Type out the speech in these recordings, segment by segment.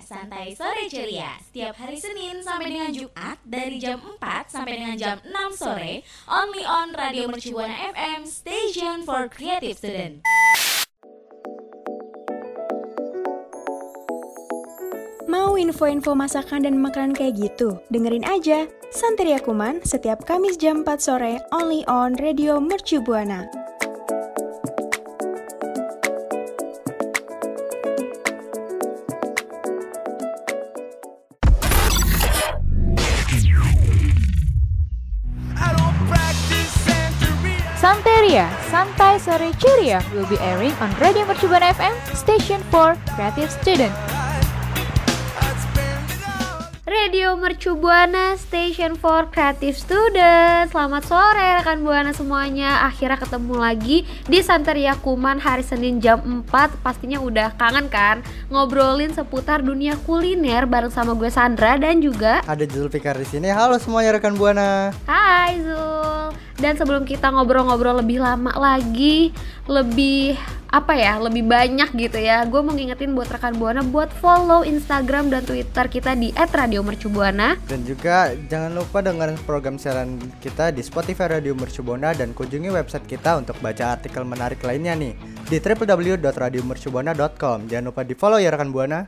Santai sore ceria. Setiap hari Senin sampai dengan Jumat dari jam 4 sampai dengan jam 6 sore, only on Radio Mercubuana FM, station for creative student. Mau info-info masakan dan makanan kayak gitu? Dengerin aja Santeria Kuman setiap Kamis jam 4 sore only on Radio Mercu Sore Ceria will be airing on Radio Mercubuana FM, Station for Creative Student. Radio Mercu Buana Station for Creative Student Selamat sore rekan Buana semuanya. Akhirnya ketemu lagi di Santeria Kuman hari Senin jam 4 Pastinya udah kangen kan? Ngobrolin seputar dunia kuliner bareng sama gue Sandra dan juga Ada Zulfikar di sini. Halo semuanya rekan Buana. Hai Zul. Dan sebelum kita ngobrol-ngobrol lebih lama lagi Lebih apa ya lebih banyak gitu ya gue mau ngingetin buat rekan buana buat follow instagram dan twitter kita di @radiomercubuana Dan juga jangan lupa dengerin program siaran kita di Spotify Radio Mercubuana dan kunjungi website kita untuk baca artikel menarik lainnya nih di www.radiomercubuana.com. Jangan lupa di follow ya rekan Buana.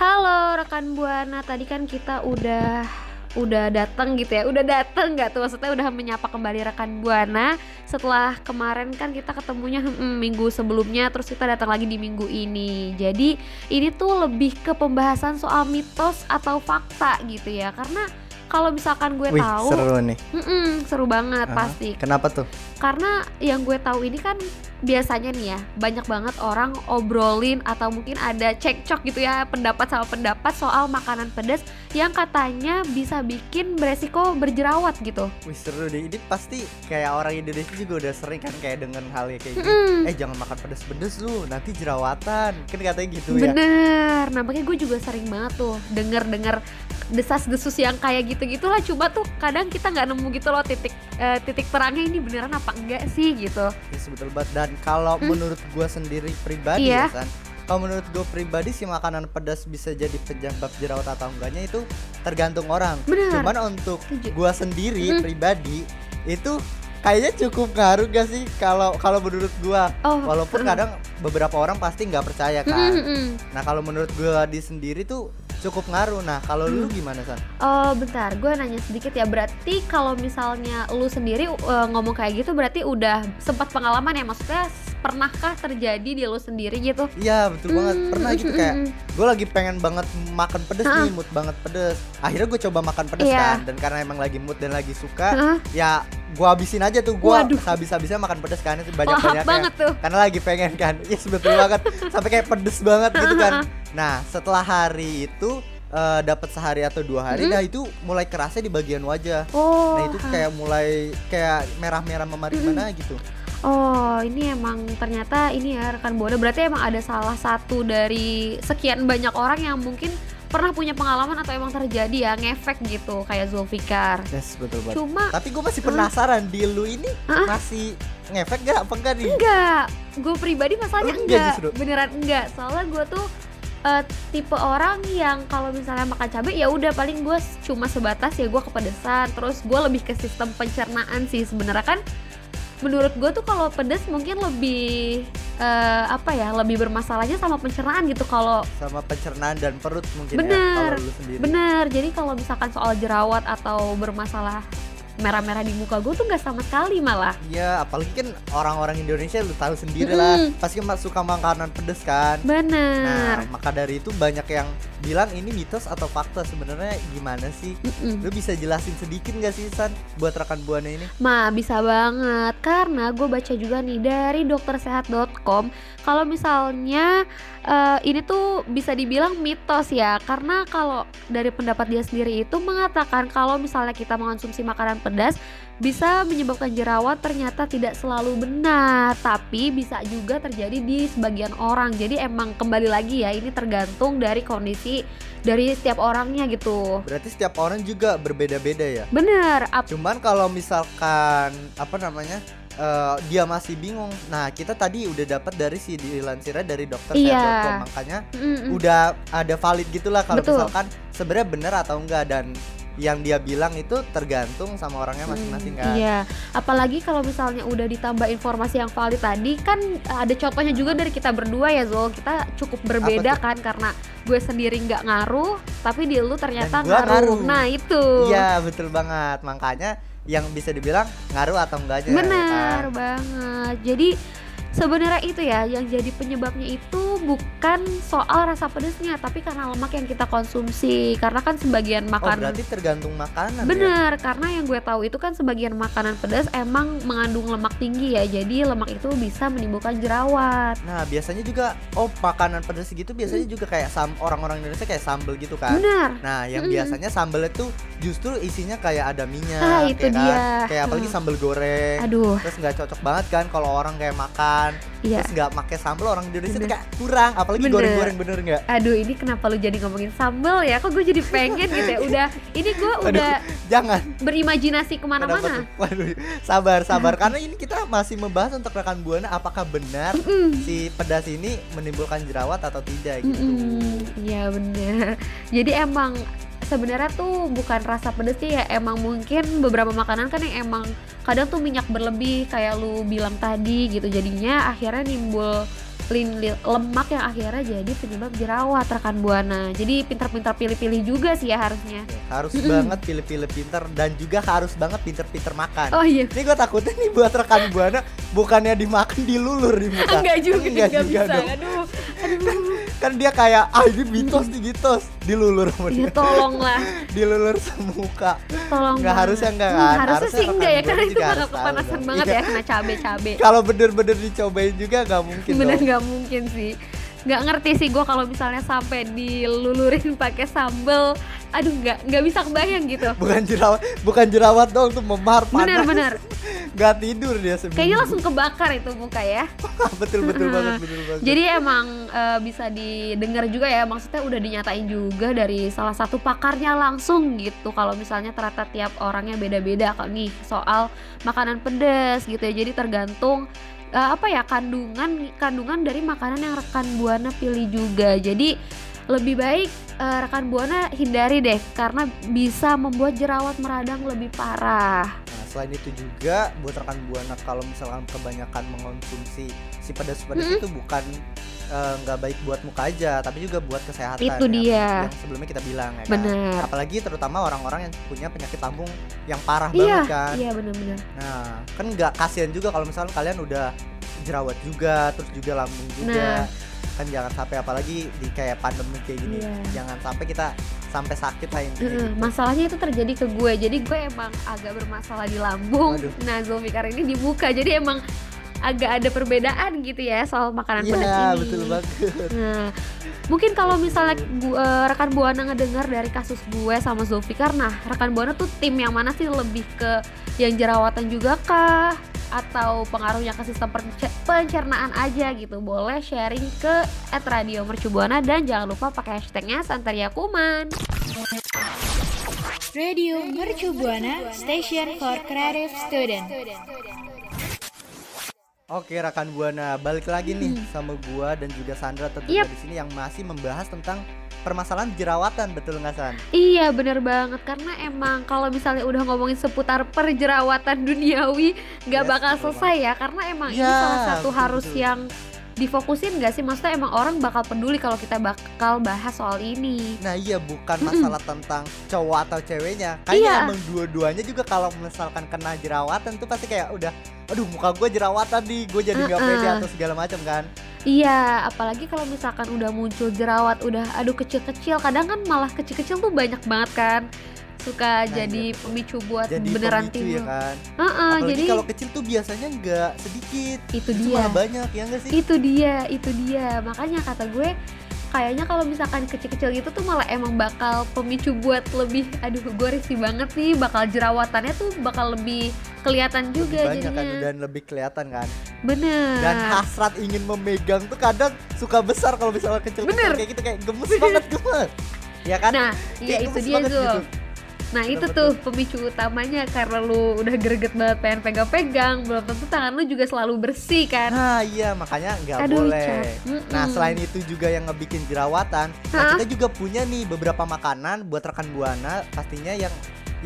Halo rekan buana, tadi kan kita udah udah datang gitu ya, udah datang nggak tuh? Maksudnya udah menyapa kembali rekan buana. Setelah kemarin kan kita ketemunya hmm, minggu sebelumnya, terus kita datang lagi di minggu ini. Jadi ini tuh lebih ke pembahasan soal mitos atau fakta gitu ya, karena kalau misalkan gue Wih, tahu, seru nih. mm-mm, seru banget Aha. pasti. Kenapa tuh? karena yang gue tahu ini kan biasanya nih ya banyak banget orang obrolin atau mungkin ada cekcok gitu ya pendapat sama pendapat soal makanan pedas yang katanya bisa bikin beresiko berjerawat gitu. Wih seru deh. Ini pasti kayak orang Indonesia juga udah sering kan kayak dengan hal kayak gini. Mm-mm. Eh jangan makan pedes-pedes lu, nanti jerawatan. Kan katanya gitu ya. Bener, nah makanya gue juga sering banget tuh denger-denger desas-desus yang kayak gitu gitulah cuma tuh kadang kita nggak nemu gitu loh titik eh, titik terangnya ini beneran apa enggak sih gitu. Yes, betul banget. Dan kalau menurut gua sendiri pribadi Iya. ya kan, kalau menurut gua pribadi sih makanan pedas bisa jadi penyebab jerawat atau enggaknya itu tergantung orang. Bener. Cuman untuk gua sendiri Mm. pribadi itu kayaknya cukup ngaruh gak sih kalau kalau menurut gua. Oh, Walaupun mm. kadang beberapa orang pasti nggak percaya Mm-mm, kan. mm-mm. Nah kalau menurut gua di sendiri tuh cukup ngaruh. Nah kalau lu gimana san? Oh bentar, gue nanya sedikit ya. Berarti kalau misalnya lu sendiri uh, ngomong kayak gitu, berarti udah sempat pengalaman ya? Maksudnya pernahkah terjadi di lu sendiri gitu? Iya betul banget. Hmm, Pernah gitu mm, kayak mm, gue lagi pengen banget makan pedes nih mood banget pedes akhirnya gue coba makan pedes Iya. kan dan karena emang lagi mood dan lagi suka ya gue habisin aja tuh gue Waduh. habis habisnya makan pedes kan itu banyak banyak banget tuh. karena lagi pengen kan iya betul banget sampai kayak pedes banget gitu kan nah setelah hari itu eh, dapat sehari atau dua hari Mm-mm. nah itu mulai kerasa di bagian wajah Oh, nah itu kayak mulai kayak merah-merah memar gimana gitu oh ini emang ternyata ini ya rekan buana. Berarti emang ada salah satu dari sekian banyak orang yang mungkin pernah punya pengalaman atau emang terjadi ya ngefek gitu kayak Zulfikar. yes betul banget Cuma tapi gue masih penasaran di lu ini Hah? masih ngefek gak apa enggak nih Enggak, gue pribadi masalahnya enggak enggak, justru? beneran enggak. Soalnya gue tuh eh, tipe orang yang kalau misalnya makan cabai ya udah paling gue cuma sebatas ya gue kepedesan. Terus gue lebih ke sistem pencernaan sih sebenarnya kan. Menurut gue tuh kalau pedes mungkin lebih eh, apa ya lebih bermasalahnya sama pencernaan gitu kalau sama pencernaan dan perut mungkin Bener, ya kalau lu sendiri. bener. Jadi kalau misalkan soal jerawat atau bermasalah merah-merah di muka gue tuh nggak sama sekali malah. Iya, apalagi kan orang-orang Indonesia lu tahu sendiri lah, Mm-mm. pasti suka makanan pedes kan. Bener. Nah, maka dari itu banyak yang bilang ini mitos atau fakta sebenarnya gimana sih? Mm-mm. Lu bisa jelasin sedikit nggak sih San buat rekan buana ini? Ma bisa banget karena gue baca juga nih dari doktersehat.com kalau misalnya eh, ini tuh bisa dibilang mitos ya karena kalau dari pendapat dia sendiri itu mengatakan kalau misalnya kita mengonsumsi makanan pedas bisa menyebabkan jerawat ternyata tidak selalu benar, tapi bisa juga terjadi di sebagian orang. Jadi emang kembali lagi ya, ini tergantung dari kondisi dari setiap orangnya gitu. Berarti setiap orang juga berbeda-beda ya. Bener, ap- Cuman kalau misalkan apa namanya eh, dia masih bingung. Nah kita tadi udah dapat dari si dilansirnya dari dokter Iya. Makanya Mm-mm. udah ada valid gitulah kalau misalkan sebenarnya benar atau enggak dan yang dia bilang itu tergantung sama orangnya masing-masing kan. Iya, apalagi kalau misalnya udah ditambah informasi yang valid tadi kan ada contohnya juga dari kita berdua ya Zul. Kita cukup berbeda kan karena gue sendiri nggak ngaruh, tapi di lu ternyata gua ngaruh. Nah itu. Iya betul banget. Makanya yang bisa dibilang ngaruh atau enggaknya. ya Benar kan? banget. Jadi sebenarnya itu ya yang jadi penyebabnya itu bukan soal rasa pedasnya, tapi karena lemak yang kita konsumsi. Karena kan sebagian Oh makanan berarti tergantung makanan ya? Bener, karena yang gue tahu itu kan sebagian makanan pedas emang mengandung lemak tinggi ya, jadi lemak itu bisa menimbulkan jerawat. Nah biasanya juga oh makanan pedas gitu biasanya juga kayak sam orang-orang Indonesia kayak sambel gitu kan. Benar. Nah yang Mm-mm. biasanya sambel itu justru isinya kayak ada minyak. Ah, itu kayak kan? dia. Kayak apalagi Hmm. sambel goreng. Aduh, Terus nggak cocok banget kan kalau orang kayak makan iya. terus nggak pakai sambel orang Indonesia tuh kayak kurang apalagi goreng-goreng bener nggak? Aduh, ini kenapa lu jadi ngomongin sambal ya? Kok gue jadi pengen gitu ya? Udah, ini gue Aduh, udah Jangan. berimajinasi ke mana-mana. Waduh, sabar sabar karena ini kita masih membahas untuk rekan buana apakah benar si pedas ini menimbulkan jerawat atau tidak gitu. Iya bener. Jadi emang sebenarnya tuh bukan rasa pedesnya ya emang mungkin beberapa makanan kan yang emang kadang tuh minyak berlebih kayak lu bilang tadi gitu jadinya akhirnya nimbul lin- li- lemak yang akhirnya jadi penyebab jerawat rekan buana jadi pintar-pintar pilih-pilih juga sih ya harusnya Harus banget pilih-pilih pinter dan juga harus banget pinter-pinter makan. oh iya Ini gue takutnya nih buat rekan buana bukannya dimakan dilulur di muka. enggak juga Enggak enggak juga bisa dong. aduh aduh Kan dia kayak ah ini mitos nih mitos dilulur sama ya dia. tolong lah dilulur semuka. tolong Nggak banget. harusnya enggak Hmm, kan? harusnya Harusnya sih enggak ya karena itu bakal kepanasan banget Iya. ya kena cabe-cabe Kalau bener-bener dicobain juga nggak mungkin bener nggak mungkin sih nggak ngerti sih gue kalau misalnya sampai dilulurin pakai sambel aduh nggak nggak bisa kebayang gitu Bukan jerawat, bukan jerawat dong tuh memar panas. bener bener Nggak tidur dia seminggu. kayaknya langsung kebakar itu muka ya betul betul banget betul banget. jadi emang eh, bisa didengar juga ya maksudnya udah dinyatain juga dari salah satu pakarnya langsung gitu kalau misalnya ternyata tiap orangnya beda-beda kok nih soal makanan pedas gitu ya jadi tergantung eh, apa ya kandungan kandungan dari makanan yang rekan buana pilih juga. Jadi lebih baik eh, rekan buana hindari deh karena bisa membuat jerawat meradang lebih parah selain itu juga buat rekan buana kalau misalkan kebanyakan mengonsumsi si pedas-pedas Mm-mm. itu bukan eh, nggak baik buat muka aja, tapi juga buat kesehatan. Itu ya, dia. Yang sebelumnya kita bilang ya kan. Bener. Apalagi terutama orang-orang yang punya penyakit lambung yang parah iya banget kan. iya bener-bener Nah, kan nggak kasihan juga kalau misalkan kalian udah jerawat juga, terus juga lambung juga. Kan jangan sampai apalagi di kayak pandemi kayak gini, Iya. jangan sampai kita sampai sakit lah Heeh, gitu. masalahnya itu terjadi ke gue jadi gue emang agak bermasalah di lambung Waduh. nah Zulfikar ini di muka jadi emang agak ada perbedaan gitu ya soal makanan pedas Iya, ini betul banget. nah mungkin kalau misalnya gu- eh, rekan buana ngedengar dari kasus gue sama Zulfikar nah rekan buana tuh tim yang mana sih lebih ke yang jerawatan juga kah atau pengaruhnya ke sistem pence- pencernaan aja gitu boleh sharing ke at radio mercubuana dan jangan lupa pakai hashtagnya Santaria Kuman Radio Mercu Buana Station for Creative Student. Oke rekan buana balik lagi nih sama gua dan juga Sandra tentunya Yap. di sini yang masih membahas tentang permasalahan jerawatan betul nggak San? Iya bener banget karena emang kalau misalnya udah ngomongin seputar perjerawatan duniawi nggak Yes, bakal selesai ya karena emang ini Ya, salah satu betul, harus betul. yang difokusin gak sih maksudnya emang orang bakal peduli kalau kita bakal bahas soal ini Nah iya bukan masalah tentang cowok atau ceweknya, kayaknya Iya. emang dua-duanya juga kalau misalkan kena jerawatan tuh pasti kayak udah, aduh muka gue jerawatan nih, gue jadi nggak pede Uh-uh. atau segala macam kan? Iya apalagi kalau misalkan udah muncul jerawat udah aduh kecil-kecil kadang kan malah kecil-kecil tuh banyak banget kan suka Nah, jadi pemicu buat Jadi beneran pemicu ya timbul kan? Heeh, Apalagi jadi kalau kecil tuh biasanya nggak sedikit, itu itu dia. malah banyak ya nggak sih? itu dia itu dia. Makanya kata gue kayaknya kalau misalkan kecil-kecil gitu tuh malah emang bakal pemicu buat lebih aduh gue risih banget nih. Bakal jerawatannya tuh bakal lebih kelihatan juga Lebih banyak kan jadinya dan lebih kelihatan kan? Bener. Dan hasrat ingin memegang tuh kadang suka besar kalau misalnya kecil Bener. kayak gitu kayak gemes banget gemes. Ya kan? Nah iya itu dia Zul gitu. Nah itu Betul, tuh pemicu utamanya karena lu udah greget banget pengen pegang-pegang belum tentu tangan lu juga selalu bersih kan Nah iya makanya nggak boleh. Mm-mm. Nah selain itu juga yang ngebikin jerawatan, nah kita juga punya nih beberapa makanan buat rekan buana pastinya yang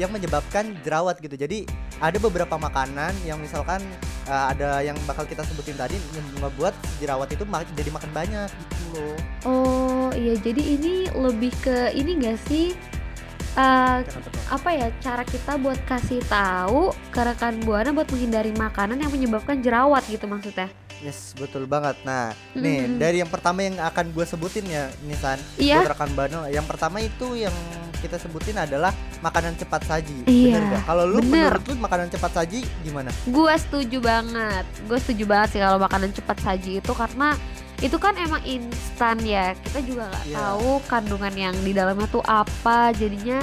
yang menyebabkan jerawat gitu. Jadi ada beberapa makanan yang misalkan uh, ada yang bakal kita sebutin tadi yang ngebuat jerawat itu ma- jadi makan banyak gitu loh. oh iya jadi ini lebih ke ini gak sih Eh, apa ya cara kita buat kasih tahu ke rekan buana buat menghindari makanan yang menyebabkan jerawat gitu maksudnya Yes betul banget. Nah nih Mm-mm. dari yang pertama yang akan gue sebutin ya Nisan Iya. buat rekan buana. Yang pertama itu yang kita sebutin adalah makanan cepat saji. Iya, Bener? Kalau lu bener. menurut lu makanan cepat saji gimana? gue setuju banget gue setuju banget sih kalau makanan cepat saji itu karena itu kan emang instan ya. Kita juga nggak Iya. tahu kandungan yang di dalamnya tuh apa. Jadinya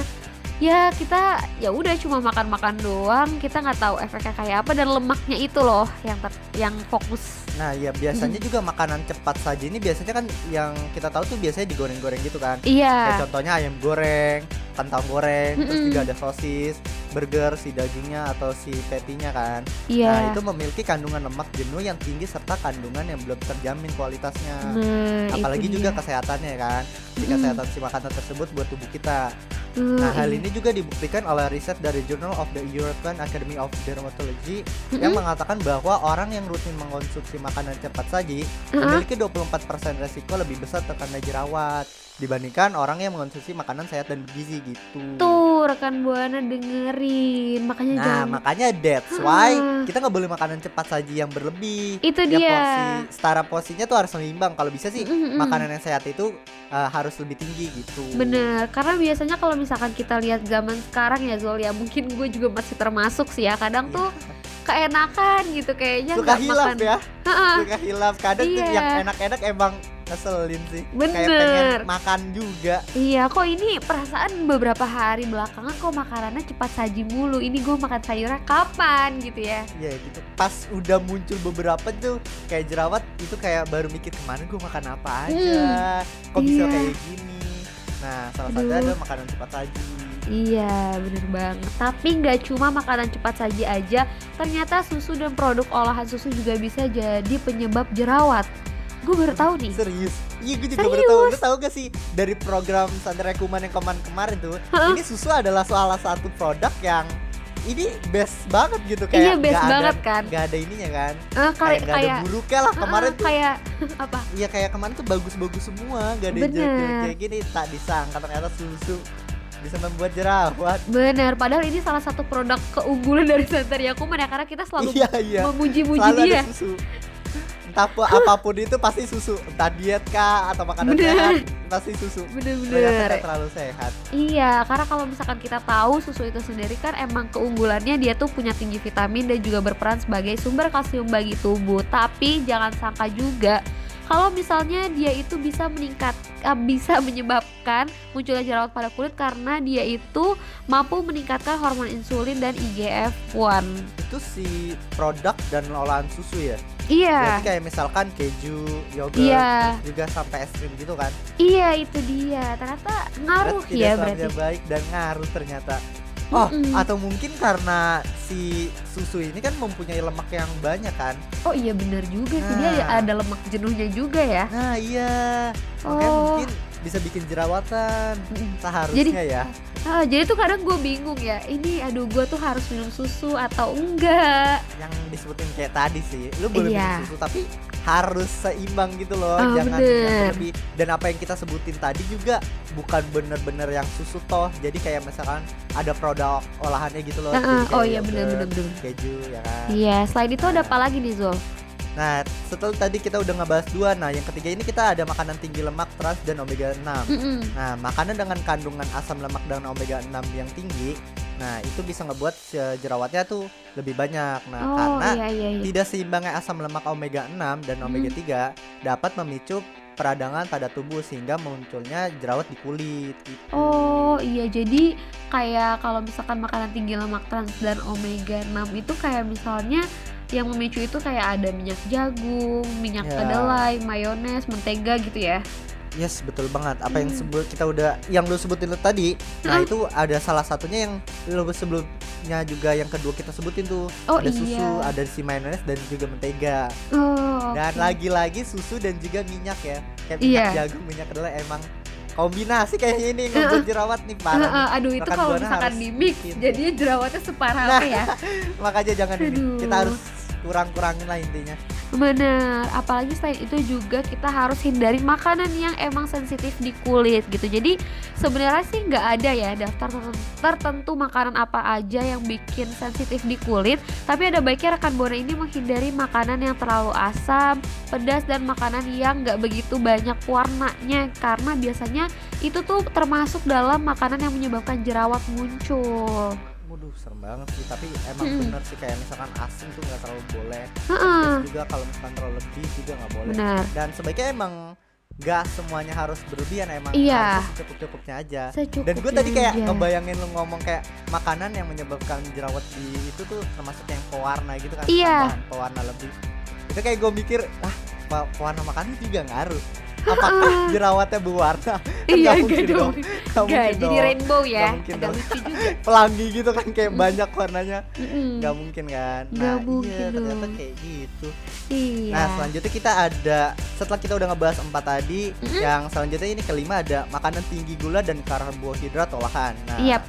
ya kita ya udah cuma makan-makan doang. Kita nggak tahu efeknya kayak apa. Dan lemaknya itu loh yang ter- yang fokus. Nah ya biasanya juga makanan cepat saji ini biasanya kan yang kita tahu tuh biasanya digoreng-goreng gitu kan. Kayak iya contohnya ayam goreng, kentang goreng, terus Mm-mm. juga ada sosis, burger si dagingnya atau si patty-nya kan. Nah iya itu memiliki kandungan lemak jenuh yang tinggi serta kandungan yang belum terjamin kualitasnya. nah, Apalagi juga dia. kesehatannya kan. Si Mm-mm. kesehatan si makanan tersebut buat tubuh kita. Hmm, Nah, hal ini juga dibuktikan oleh riset dari Journal of the European Academy of Dermatology yang Mm-mm. mengatakan bahwa orang yang rutin mengkonsumsi makanan cepat saji Uh-uh. memiliki 24% resiko lebih besar terkena jerawat dibandingkan orang yang mengkonsumsi makanan sehat dan bergizi gitu. tuh rekan buana dengerin makanya Nah, jangan makanya that's why Ah. kita nggak boleh makanan cepat saji yang berlebih. itu Ya, dia porsi setara porsinya tuh harus seimbang. Kalau bisa sih Mm-mm. makanan yang sehat itu uh, harus lebih tinggi gitu. Bener, karena biasanya kalau misalkan kita lihat zaman sekarang ya Zul ya mungkin gue juga masih termasuk sih ya kadang Iya. tuh keenakan gitu kayaknya Suka hilaf makan. ya. Suka hilaf. Kadang tuh Iya. yang enak-enak emang ngeselin sih. Kayak Bener. pengen makan juga. Iya, kok ini perasaan beberapa hari belakangan kok makanannya cepat saji mulu. Ini gue makan sayurnya kapan gitu ya? Ya gitu. Pas udah muncul beberapa tuh kayak jerawat itu kayak baru mikir ke mana gue makan apa aja. Kok bisa iya. kayak gini. Nah, salah satu ada makanan cepat saji. Iya, bener banget. Tapi nggak cuma makanan cepat saji aja, ternyata susu dan produk olahan susu juga bisa jadi penyebab jerawat. Gue baru tahu nih. Serius? Iya gue juga baru tahu. Lu tahu gak sih dari program Sandra Kuman yang kemarin-kemarin tuh, Hah? ini susu adalah salah satu produk yang ini best banget gitu kayak Iya, best ada- banget kan? nggak ada ininya kan Eh, kayak kayak nggak ada buruknya lah kemarin Ah, tuh kayak apa? Iya kayak kemarin tuh bagus-bagus semua Gak ada jelek-jelek kayak gini Tak disangka ternyata susu Bisa membuat jerawat Bener, padahal ini salah satu produk keunggulan dari Santeria Kuman ya karena kita selalu Iya iya memuji-muji dia. ada susu Entah apa, apa pun itu pasti susu Entah diet kah atau makanan Bener. sehat Pasti susu Bener-bener. terlalu sehat Iya, karena kalau misalkan kita tahu susu itu sendiri kan emang keunggulannya dia tuh punya tinggi vitamin dan juga berperan sebagai sumber kalsium bagi tubuh. Tapi jangan sangka juga kalau misalnya dia itu bisa meningkat eh, bisa menyebabkan munculnya jerawat pada kulit karena dia itu mampu meningkatkan hormon insulin dan IGF-1. Itu si produk dan olahan susu ya Iya. Berarti kayak misalkan keju, yogurt Iya. juga sampai es krim gitu kan Iya, itu dia. Ternyata ngaruh Berarti ya berarti. baik dan ngaruh ternyata. Oh, Mm-mm. atau mungkin karena si susu ini kan mempunyai lemak yang banyak kan? Oh iya benar juga sih dia Nah. ada lemak jenuhnya juga ya. Nah, iya. Makanya Oh. mungkin bisa bikin jerawatan. Mm-mm. Seharusnya ya. Ah, jadi tuh kadang gue bingung ya. Ini aduh gue tuh harus minum susu atau enggak? Yang disebutin kayak tadi sih. Lu boleh Iya. minum susu tapi harus seimbang gitu loh. Ah, Jangan yang berlebih. Dan apa yang kita sebutin tadi juga bukan bener-bener yang susu toh. Jadi kayak misalkan ada produk olahannya gitu loh. Kayak oh iya benar. Keju ya kan. Iya, selain itu ada apa lagi nih Zul? Nah, setelah tadi kita udah ngebahas dua, nah yang ketiga ini kita ada makanan tinggi lemak, trans dan omega 6. Mm-mm. Nah, makanan dengan kandungan asam lemak dan omega 6 yang tinggi, nah itu bisa ngebuat se- jerawatnya tuh lebih banyak. Nah, oh karena iya iya iya. tidak seimbangnya asam lemak omega 6 dan omega 3 dapat memicu peradangan pada tubuh sehingga munculnya jerawat di kulit gitu. Oh iya jadi kayak kalau misalkan makanan tinggi lemak trans dan omega 6 itu kayak misalnya yang memicu itu kayak ada minyak jagung, minyak Ya. kedelai, mayones, mentega gitu ya. Yes, betul banget. Apa yang Hmm. sebut kita udah yang lu sebutin lu tadi. Nah, Hmm. itu ada salah satunya yang lu sebelumnya juga yang kedua kita sebutin tuh. Oh ada susu, iya. ada si mayones dan juga mentega. Oh, Dan lagi-lagi susu dan juga minyak ya. Kayak minyak jagung, minyak kedelai emang kombinasi kayaknya ini yang ngebuat jerawat nih parah. Heeh, nih. aduh itu kalau misalkan di mix jadinya jerawatnya separah Nah. apa ya? Makanya jangan ini. Aduh. Kita harus kurang-kurangin lah intinya. Bener, apalagi selain itu juga kita harus hindari makanan yang emang sensitif di kulit gitu. Jadi sebenarnya sih nggak ada ya daftar tertentu, makanan apa aja yang bikin sensitif di kulit. Tapi ada baiknya rekan buana ini menghindari makanan yang terlalu asam, pedas dan makanan yang nggak begitu banyak warnanya karena biasanya itu tuh termasuk dalam makanan yang menyebabkan jerawat muncul. Waduh, serem banget sih. Tapi emang Mm-mm. bener sih kayak misalkan asin tuh nggak terlalu boleh. Heeh, Terus juga kalau misalkan terlalu lebih juga nggak boleh. benar. dan sebaiknya emang gak semuanya harus berlebihan emang Iya. harus cukup-cukupnya aja Secukupnya dan gue tadi kayak aja. ngebayangin lu ngomong kayak makanan yang menyebabkan jerawat di itu tuh termasuk yang pewarna gitu kan Iya. tambahan pewarna lebih itu kayak gue mikir ah pe- pewarna makanan juga ngaruh apakah jerawatnya berwarna Kan Iya, nggak mungkin nggak dong. Gak mungkin jadi dong. rainbow ya. Nggak mungkin Agak dong. lucu juga. pelangi gitu kan kayak banyak warnanya Mm-mm. nggak mungkin kan nah mungkin iya ternyata dong. kayak gitu Iya. Nah selanjutnya kita ada setelah kita udah ngebahas empat tadi, Mm-mm. yang selanjutnya ini kelima ada makanan tinggi gula dan karbohidrat olahan. Nah, Yap.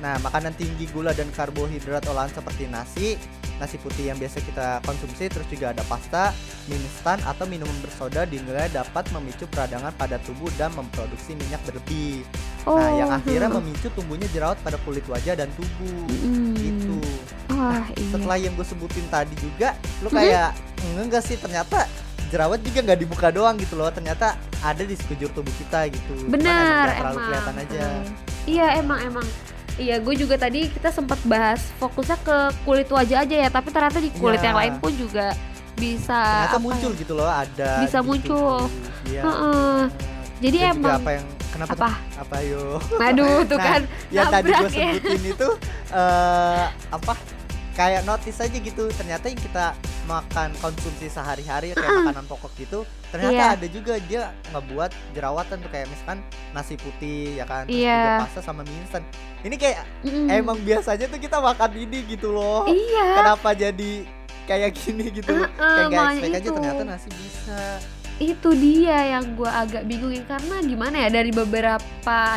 nah makanan tinggi gula dan karbohidrat olahan seperti nasi, nasi putih yang biasa kita konsumsi, terus juga ada pasta, mie instan atau minuman bersoda dinilai dapat memicu peradangan pada tubuh dan memproduksi minyak berlebih. Oh. Nah yang akhirnya hmm. memicu tumbuhnya jerawat pada kulit wajah dan tubuh. Mm-mm. Gitu Wah, iya. setelah yang gue sebutin tadi juga lu Mhm. kayak enggak sih ternyata jerawat juga nggak di muka doang gitu loh ternyata ada di sekujur tubuh kita gitu emang Benar, emang. terlalu kelihatan aja Hmm. Iya, emang emang. Iya, gue juga tadi kita sempat bahas fokusnya ke kulit wajah aja ya, tapi ternyata di kulit Iya. yang lain pun juga bisa ternyata apa muncul ya? gitu loh ada Bisa di muncul. Iya, Heeh. Jadi Dan emang apa yang kenapa apa? apa yo Aduh, tuh Nah, kan yang tadi gue ya. sebutin itu eh apa kayak notice aja gitu ternyata yang kita makan konsumsi sehari-hari kayak makanan pokok gitu ternyata Iya. ada juga dia ngebuat jerawatan tuh kayak misalkan nasi putih ya kan terus Iya. juga pasta sama mie instan ini kayak Mm-mm. emang biasanya tuh kita makan ini gitu loh Iya. kenapa jadi kayak gini gitu Heeh, kayak gak expect aja itu. ternyata nasi bisa itu dia yang gue agak bingungin karena gimana ya dari beberapa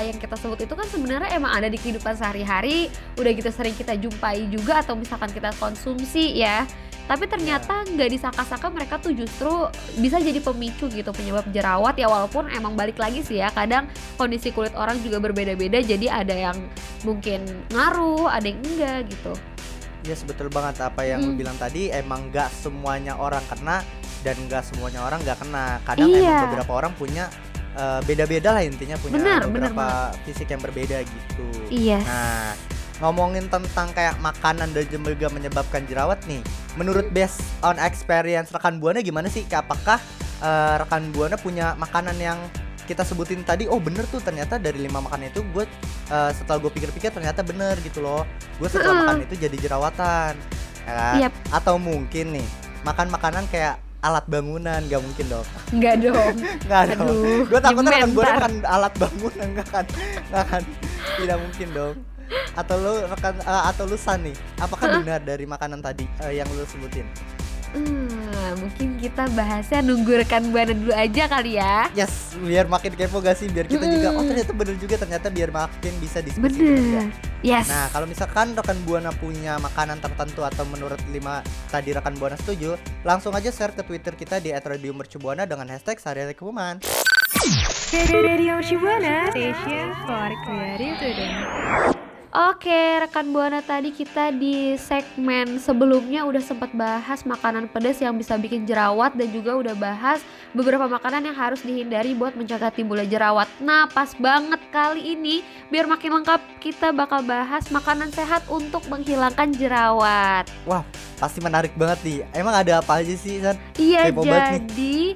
yang kita sebut itu kan sebenarnya emang ada di kehidupan sehari-hari udah gitu sering kita jumpai juga atau misalkan kita konsumsi ya tapi ternyata nggak disangka-sangka mereka tuh justru bisa jadi pemicu gitu penyebab jerawat ya walaupun emang balik lagi sih ya kadang kondisi kulit orang juga berbeda-beda jadi ada yang mungkin ngaruh ada yang enggak gitu Iya betul banget apa yang lu Mm. bilang tadi emang nggak semuanya orang kena dan nggak semuanya orang nggak kena. Kadang Iya. emang beberapa orang punya eh, beda-beda lah intinya punya benar beberapa fisik yang berbeda gitu. iya Nah ngomongin tentang kayak makanan dan juga menyebabkan jerawat nih, menurut based on experience rekan buana gimana sih? Apakah eh, rekan buana punya makanan yang kita sebutin tadi? Oh bener tuh ternyata dari lima makanan itu gue eh, setelah gue pikir-pikir ternyata bener gitu loh. Gue setelah Heeh. makan itu jadi jerawatan. Ya kan? Yap. Atau mungkin nih makan makanan kayak alat bangunan gak mungkin dong enggak dong nggak dong gue takutnya rekan gue makan alat bangunan nggak kan nggak kan tidak mungkin dong atau lu rekan eh, atau lu San nih apakah Hah? benar dari makanan tadi eh, yang lu sebutin Hmm, mungkin kita bahasnya nunggu rekan buana dulu aja kali ya. yes biar makin kepo gak sih biar kita juga oh ternyata bener juga ternyata biar makin bisa diskusi juga. Bener. Yes. Nah, kalau misalkan rekan Buana punya makanan tertentu atau menurut lima tadi rekan Buana setuju, langsung aja share ke Twitter kita di @radiomercubuana dengan hashtag Sehari Kuman. Radio Shibuana, station for creative today. Oke, rekan buana tadi kita di segmen sebelumnya udah sempat bahas makanan pedas yang bisa bikin jerawat dan juga udah bahas beberapa makanan yang harus dihindari buat mencegah timbulnya jerawat. Nah, pas banget kali ini biar makin lengkap kita bakal bahas makanan sehat untuk menghilangkan jerawat. Pasti menarik banget nih. Emang ada apa aja sih, San? Iya, Kepo jadi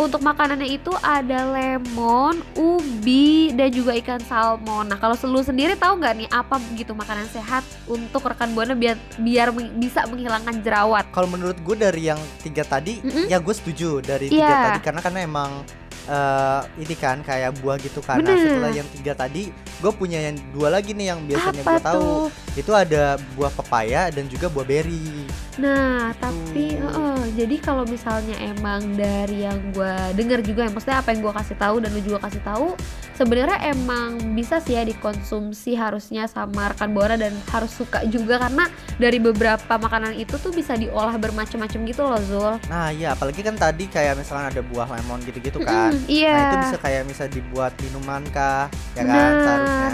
untuk makanannya itu ada lemon, ubi, dan juga ikan salmon. Nah, kalau lu sendiri tahu nggak nih apa gitu makanan sehat untuk rekan buana biar biar bisa menghilangkan jerawat? Kalau menurut gue dari yang tiga tadi, Mm-mm. ya gue setuju dari Iya. tiga tadi karena kan emang eh, ini kan kayak buah gitu kan. Nah, setelah yang tiga tadi, gue punya yang dua lagi nih yang biasanya gue tahu. Itu ada buah pepaya dan juga buah beri. Nah, tapi Tuh. heeh, jadi kalau misalnya emang dari yang gue dengar juga, ya, maksudnya apa yang gue kasih tahu dan lu juga kasih tahu, sebenarnya emang bisa sih ya dikonsumsi harusnya sama rekan buana dan harus suka juga karena dari beberapa makanan itu tuh bisa diolah bermacam-macam gitu loh Zul. Nah, iya apalagi kan tadi kayak misalkan ada buah lemon gitu-gitu kan. Mm, iya. Nah, itu bisa kayak bisa dibuat minuman kah, ya kan Benar. seharusnya.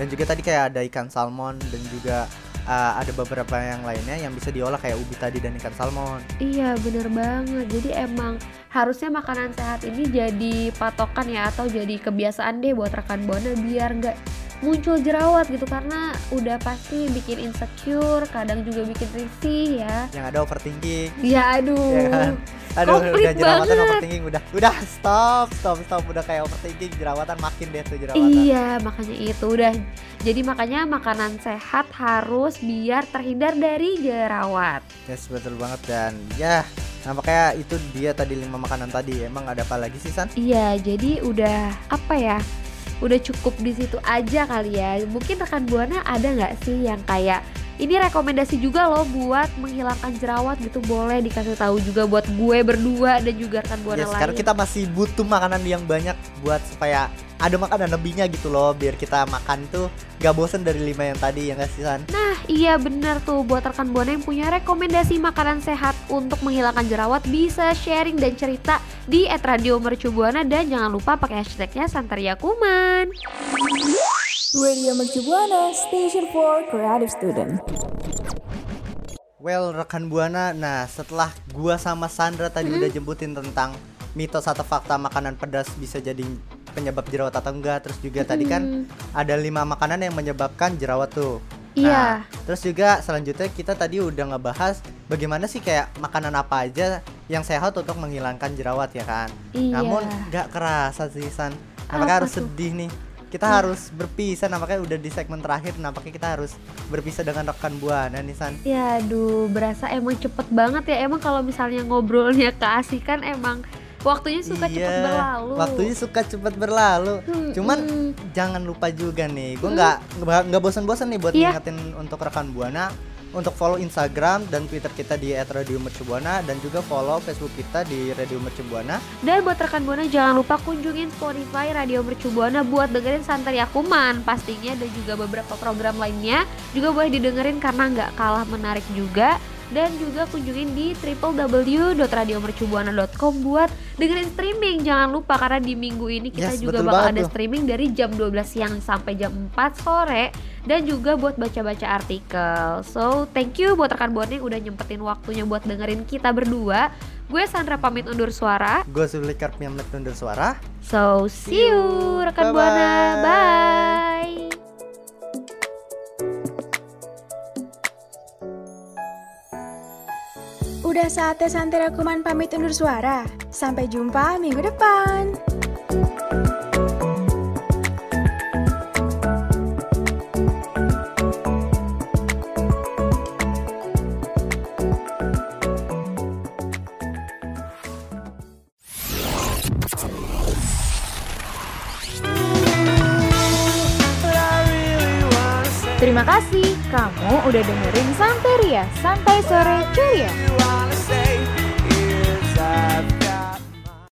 Dan juga tadi kayak ada ikan salmon dan juga uh, ada beberapa yang lainnya yang bisa diolah kayak ubi tadi dan ikan salmon. Iya bener banget Jadi emang harusnya makanan sehat ini jadi patokan ya Atau jadi kebiasaan deh buat rekan buana Biar nggak muncul jerawat gitu Karena udah pasti bikin insecure Kadang juga bikin risih ya Yang ada overthinking. Ya aduh Ya kan? Aduh, Komplit udah jerawatan banget. overthinking udah. Udah stop, stop, stop. Udah kayak overthinking jerawatan makin deh tuh jerawatan. Iya makanya itu udah Jadi makanya makanan sehat harus biar terhindar dari jerawat Yes, betul banget dan ya Nah makanya itu dia tadi lima makanan tadi Emang ada apa lagi sih San? Iya, jadi udah apa ya? Udah cukup di situ aja kali ya. Mungkin rekan buana ada nggak sih yang kayak ini rekomendasi juga loh buat menghilangkan jerawat gitu boleh dikasih tahu juga buat gue berdua dan juga rekan buana Yes, lain. karena kita masih butuh makanan yang banyak buat supaya ada makanan lebihnya gitu loh Biar kita makan tuh gak bosen dari lima yang tadi ya nggak sih San? Nah, iya bener tuh buat rekan buana yang punya rekomendasi makanan sehat untuk menghilangkan jerawat bisa sharing dan cerita di @radiomercubuana dan jangan lupa pakai hashtagnya Santaria Kuman. Radio Mercu Buana, Station for Creative Student. Well rekan Buana, nah setelah gua sama Sandra tadi udah jemputin tentang mitos atau fakta makanan pedas bisa jadi penyebab jerawat atau enggak Terus juga tadi kan Hmm, ada lima makanan yang menyebabkan jerawat tuh Iya. Terus juga selanjutnya kita tadi udah ngebahas bagaimana sih kayak makanan apa aja yang sehat untuk menghilangkan jerawat ya kan. Iya. Namun nggak kerasa sih San. Nampaknya Apa harus tuh? sedih nih. Kita Iya. harus berpisah nampaknya udah di segmen terakhir nampaknya kita harus berpisah dengan rekan buana nih San. Ya aduh, berasa emang cepet banget ya. Emang kalau misalnya ngobrolnya keasikan emang waktunya suka cepet Iya, berlalu. Waktunya suka cepet berlalu. Hmm, Cuman hmm. jangan lupa juga nih, gue nggak nggak nggak bosan-bosan nih buat Iya. ngingetin untuk rekan buana untuk follow Instagram dan Twitter kita di @radiomercubuana dan juga follow Facebook kita di Radio Mercubuana. Dan buat rekan Buana jangan lupa kunjungin Spotify Radio Mercu Buana buat dengerin Santai Akuman. Pastinya dan juga beberapa program lainnya. Juga boleh didengerin karena nggak kalah menarik juga dan juga kunjungin di www.radiomercubuana.com buat dengerin streaming jangan lupa karena di minggu ini kita Yes, juga bakal ada tuh. streaming dari jam 12 siang sampai jam 4 sore dan juga buat baca-baca artikel so thank you buat rekan Buana yang udah nyempetin waktunya buat dengerin kita berdua gue Sandra pamit undur suara Gue Zulikar Piyamlet undur suara. So see you rekan buana. Bye. Udah saatnya Santera Kuman pamit undur suara. Sampai jumpa minggu depan. Terima kasih kamu udah dengerin Santeria, Santai Sore Ceria.